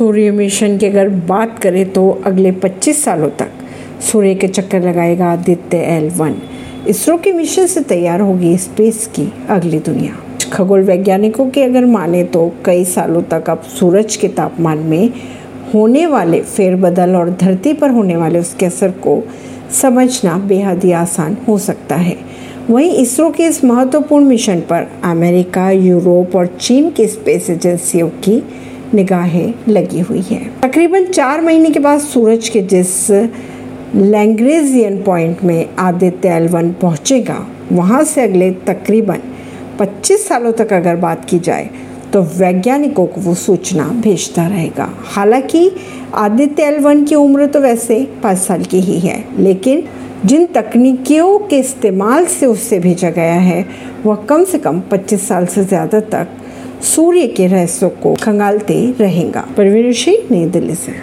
सूर्य mission की अगर बात करें तो अगले 25 सालों तक सूर्य के चक्कर लगाएगा आदित्य एल वन इसरो के मिशन से तैयार होगी स्पेस की अगली दुनिया। खगोल वैज्ञानिकों की अगर माने तो कई सालों तक अब सूरज के तापमान में होने वाले फेरबदल और धरती पर होने वाले उसके असर को समझना बेहद ही आसान हो सकता है। वहीं इसरो के इस महत्वपूर्ण मिशन पर अमेरिका, यूरोप और चीन की स्पेस एजेंसियों की निगाहें लगी हुई है। तकरीबन चार महीने के बाद सूरज के जिस लैंग्रेजियन पॉइंट में आदित्य एल वन पहुँचेगा, वहाँ से अगले तकरीबन 25 सालों तक अगर बात की जाए तो वैज्ञानिकों को वो सूचना भेजता रहेगा। हालाँकि आदित्य एल वन की उम्र तो वैसे पाँच साल की ही है, लेकिन जिन तकनीकियों के इस्तेमाल से उससे भेजा गया है, वह कम से कम 25 साल से ज़्यादा तक सूर्य के रहस्यों को खंगालते रहेगा। परवीन सिंह नई दिल्ली से